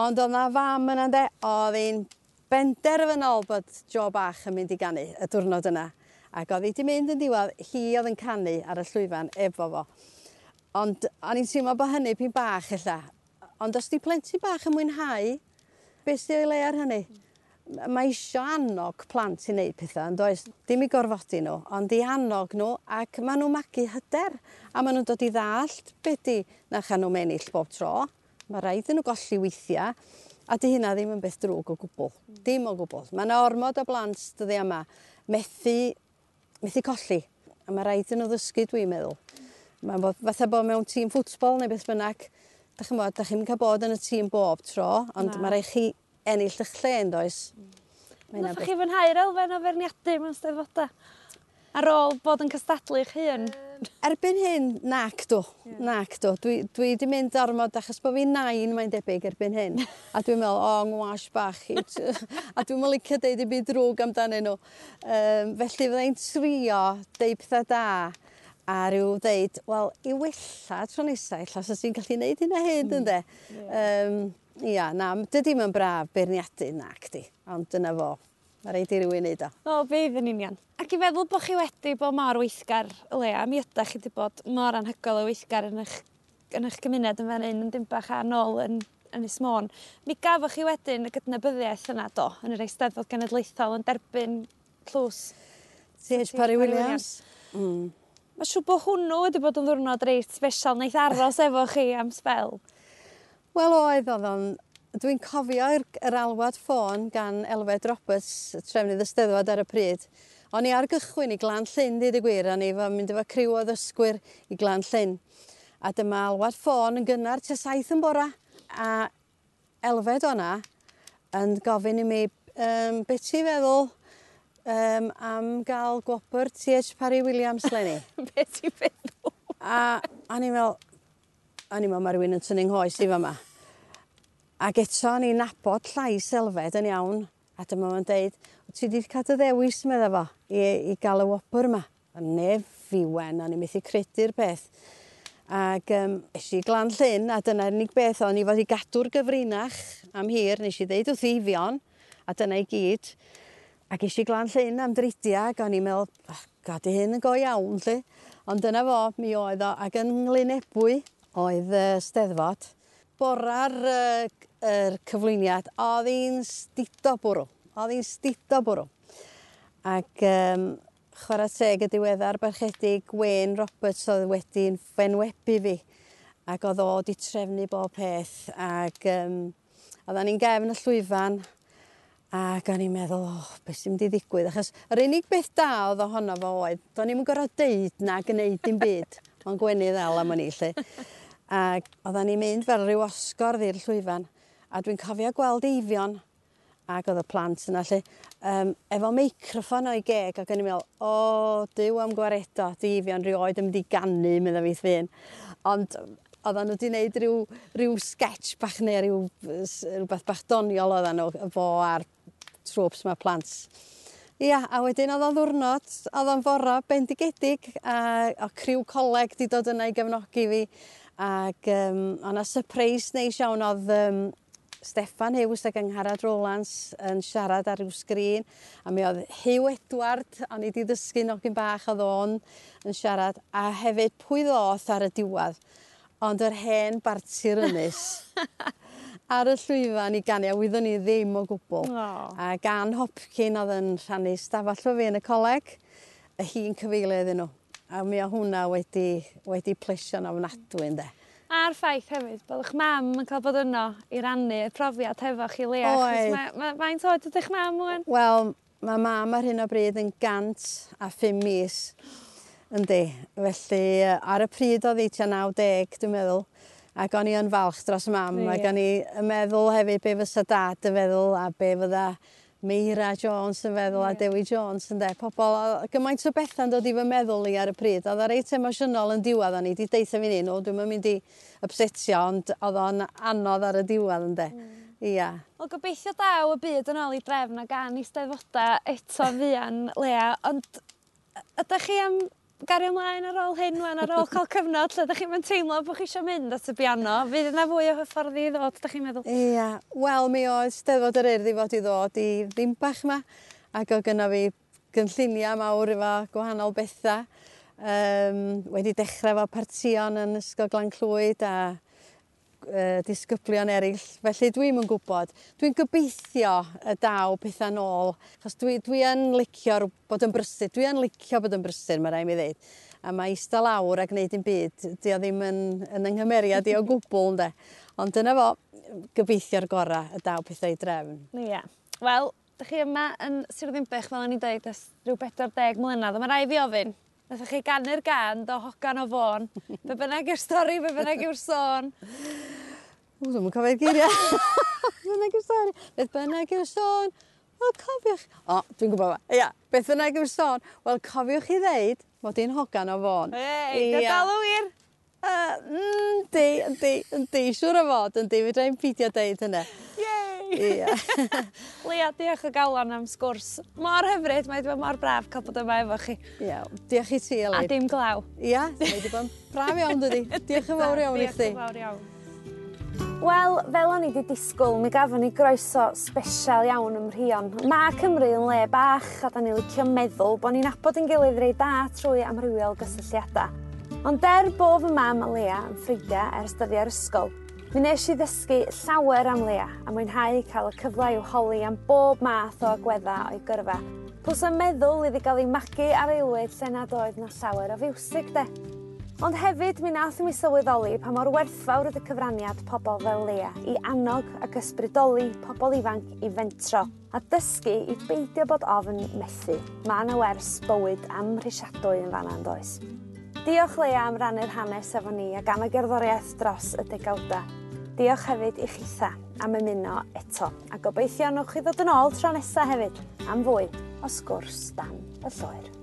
[SPEAKER 2] Ond oedd na fam yna de, oedd hi'n benderfynol bod jo bach yn mynd i gannu y diwrnod yna. Ac oedd hi wedi mynd yn diwedd, hi oedd yn canu ar y llwyfan efo fo. Ond o'n i'n teimlo bod hynny pyn bach illa. Ond os di plentyn bach yn mwynhau, beth sy'n ei le ar hynny? Mm mae isio annog plant i wneud pethau, yn does? Dim i gorfodi nhw, ond i annog nhw ac maen nhw'n magu hyder. A maen nhw'n dod i ddallt beth di na chan nhw'n ennill bob tro. Mae rhaid yn nhw golli weithiau. A di hynna ddim yn beth drwg o gwbl. Mm. Dim o gwbl. Mae yna ormod o blant dyddi yma methu, methu colli. A mae rhaid yn nhw ddysgu, dwi'n meddwl. Mae'n bod, fatha bod mewn tîm ffwtsbol neu beth bynnag, da chi'n bod, da chi'n cael bod yn y tîm bob tro, ond mae rhaid chi ennill eich lle yn does.
[SPEAKER 1] Mm. Nath chi fwynhau'r elfen o ferniadu mewn steddfoda? Ar ôl bod yn cystadlu eich hun?
[SPEAKER 2] Erbyn hyn, nac dw. Yeah. Nac dw. Dwi, dwi di mynd ormod achos bod fi'n nain mae'n debyg erbyn hyn. A dwi'n meddwl, o, oh, ngwash bach. a dwi'n meddwl licio deud i byd drwg amdanyn nhw. Um, felly fyddai'n trio deud pethau da a rhyw ddeud, wel, i wella tro nesaf, allas os ti'n gallu neud hynna hyn, mm. ynddo. Yeah. Um, Ia na dydy mae'n braf beirniadu na, cdi. ond dyna fo Mae rhaid i rywun neud o.
[SPEAKER 1] O bydd yn union ac i feddwl bod chi wedi bod mor weithgar o leia mi ydych chi wedi bod mor anhygol o weithgar yn eich, yn eich gymuned yn fan 'yn yn Dinbach a nôl yn yn Môn mi gafoch chi wedyn y gydnabyddiaeth yna do yn yr Eisteddfod Genedlaethol yn derbyn tlws
[SPEAKER 2] See Parry Williams. Mm.
[SPEAKER 1] Mae siw bod hwnnw wedi bod yn ddwrnod reit special, neith aros efo chi am spel.
[SPEAKER 2] Wel oedd oedd o'n... Dwi'n cofio yr alwad ffôn gan Elfed Roberts, y trefnydd ysteddfod ar y pryd. O'n i ar gychwyn i Glan Llyn, dyd y gwir, o'n i fo mynd efo criw o ddysgwyr i Glan Llyn. A dyma alwad ffôn yn gynnar tua saith yn bora. A Elfed o'na yn gofyn i mi um, beth ti'n feddwl um, am gael gwobr TH Parry Williams lenni.
[SPEAKER 1] beth ti'n feddwl?
[SPEAKER 2] a, o'n i'n meddwl, o'n i'n meddwl mae rhywun yn tynnu'n nghoes i fa' 'ma. Ag eto o'n i'n nabod llais Elfed yn iawn a dyma fo'n deud ti wedi ca'l dy ddewis medda fo i i gael y wobr yma. A ne fiwen o'n i'n methu credu'r peth. Ac um, es i Glan Llyn a dyna'r unig beth o'n i fod i gadw'r gyfrinach am hir nes i ddeud wrth 'i Ifion a dyna i gyd Ac es i Glan Llyn am dridia, ac o'n i'n meddwl, oh, God 'di hyn yn go iawn lle. ond dyna fo mi oedd o ac yn nglynebwy, oedd y steddfod. Bora'r yy yr cyflwyniad oedd hi'n sdido bwrw. Oedd hi'n sdido bwrw. Ac um, chwarae teg y diweddar barchedig Wên Roberts oedd wedi'n fenwebu fi ac oedd o wedi trefnu bob peth ac um, oddan ni'n gefn y llwyfan ac o'n i'n meddwl oh, beth sy'n mynd i ddigwydd achos yr unig beth da oedd ohono fo oedd do'n i'n gorau deud na gwneud dim byd ond gwenu ddal am o'n i 'lly. Ac oeddan ni'n mynd fel rhyw osgordd i'r llwyfan. A dwi'n cofio gweld eifion ac oedd y plant yna lle, um, efo meicroffon o'i geg ac o'n i'n meddwl, o, dyw am gwaredo, di fi'n rioed yn mynd i gannu, mynd fi thyn. Ond oedden nhw wedi gwneud rhyw, rhyw sketch bach neu rhyw, rhywbeth bach doniol oedden nhw fo a'r trwps mae plant. Ia, a wedyn oedd o'n ddwrnod, oedd o'n fora bendigedig a a criw coleg di dod yna i gefnogi fi Ac um, o'na surprise neis iawn oedd um, Steffan Hughes ac Angharad Rowlands yn siarad ar ryw sgrin a mi oedd Hugh Edward, o'n i wedi ddysgu nogyn bach oedd o'n yn siarad a hefyd pwy ddoth ar y diwedd ond yr hen Bartir Ynys ar y llwyfan i ganio wyddwn ni ddim o gwbl. Oh. A gan Hopkin oedd yn rhannu stafall o fi yn y coleg, y hi'n cyfeilio iddyn nhw a mi o hwnna wedi, wedi plesio plesio'n ofnadwy ynddo.
[SPEAKER 1] A'r ffaith hefyd bod eich mam yn cael bod yno i rannu y profiad hefo chi le. Oed. Mae'n ma, ma oed ydych mam o'n?
[SPEAKER 2] Wel, mae mam ar hyn o bryd yn gant a ffim mis. Yndi, felly ar y pryd oedd hi tua 90 dwi'n meddwl. Ac o'n i yn falch dros mam, yeah. ac o'n i yn meddwl hefyd be fysa dad yn feddwl a be fydda Meira Jones yn feddwl yeah. a Dewi Jones yn de. Pobl, gymaint o bethau'n dod i fy meddwl i ar y pryd. Oedd o reit emosiynol yn diwedd, o'n i wedi deitha fi ni, no, dwi'n mynd i upsetio, ond oedd o'n anodd ar y diwedd yn de. Mm. Ia.
[SPEAKER 1] Wel gobeithio daw y byd yn ôl i drefn a gan i stedfoda eto fian, Lea, ond ydych chi am gario ymlaen ar ôl hyn wan ar ôl cael cyfnod lle ydych chi'n teimlo bod chi eisiau mynd at y biano fydd yna fwy o hyfforddi i ddod ydych chi'n meddwl?
[SPEAKER 2] Ia wel mi oedd 'Steddfod yr Urdd i fod i ddod i ddim bach yma, ac o gynno fi gynlluniau mawr efo gwahanol bethau. Um, wedi dechrau efo partion yn Ysgol Glan Clwyd a uh, disgyblion eraill. Felly dwi'm yn gwybod. Dwi'n gobeithio y daw pethau nôl. Chos dwi, dwi yn licio bod yn brysur. Dwi yn licio bod yn brysur, mae rai mi ddeud. A mae eista lawr a gwneud un byd. Di o ddim yn, yn ynghymeriad i o gwbl, ynddo. Ond dyna fo, gobeithio'r gorau y daw pethau i drefn.
[SPEAKER 1] Ie. Yeah. Wel, dych chi yma yn Sir Ddimbych, fel o'n i'n dweud, ys rhyw 40 mlynedd. A mae rai fi ofyn, Nathach chi ganu'r gan, do hogan o fôn. Be bynnag yw'r stori, be bynnag yw'r sôn.
[SPEAKER 2] Ww, dwi'n yn cofio'r geiriau. Be bynnag yw'r stori, beth bynnag yw'r sôn. Wel, cofiwch... O, dwi'n gwybod fa. Ia, beth bynnag yw'r sôn. Wel, cofiwch chi ddeud mod i'n hogan o fôn.
[SPEAKER 1] Ei, dy dal o wir.
[SPEAKER 2] Yndi, yndi, yndi, siwr o fod, yndi, fe drai'n pidio deud hynny.
[SPEAKER 1] Ia. Lea, diolch o galon am sgwrs mor hyfryd. Mae wedi bod mor braf cael bod yma efo chi.
[SPEAKER 2] Iawn. Diolch i ti, Eli.
[SPEAKER 1] A dim glaw.
[SPEAKER 2] Ia, mae wedi bod braf iawn, dydi. Diolch yn fawr iawn i chdi.
[SPEAKER 1] Diolch yn fawr iawn. Wel, fel o'n i wedi disgwyl, mi gafon ni groeso special iawn ym Mhrion. Mae Cymru yn le bach a da ni licio meddwl bod ni'n abod yn gilydd rei da trwy amrywiol gysylltiadau. Ond der bof y mam a Lea yn ffrindiau ers dyddiau'r ysgol, Mi wnesh i ddysgu llawer am Lea a mwynhau cael y cyfle i'w holi am bob math o agwedda o'i gyrfa. Pws yn meddwl iddi gael ei magu ar eilwyd lle nad oedd na llawer o fiwsig de. Ond hefyd mi nath mi sylweddoli pa mor werthfawr ydy cyfraniad pobl fel Lea i annog ac ysbrydoli pobl ifanc i fentro a dysgu i beidio bod ofn methu. Mae yna wers bywyd am rhisiadwy yn fan does. Diolch Lea am rannu'r hanes efo ni ac am y gerddoriaeth dros y degawda. Diolch hefyd i chitha am ymuno eto a gobeithio nowch chi ddod yn ôl tro nesaf hefyd am fwy o sgwrs dan y lloer.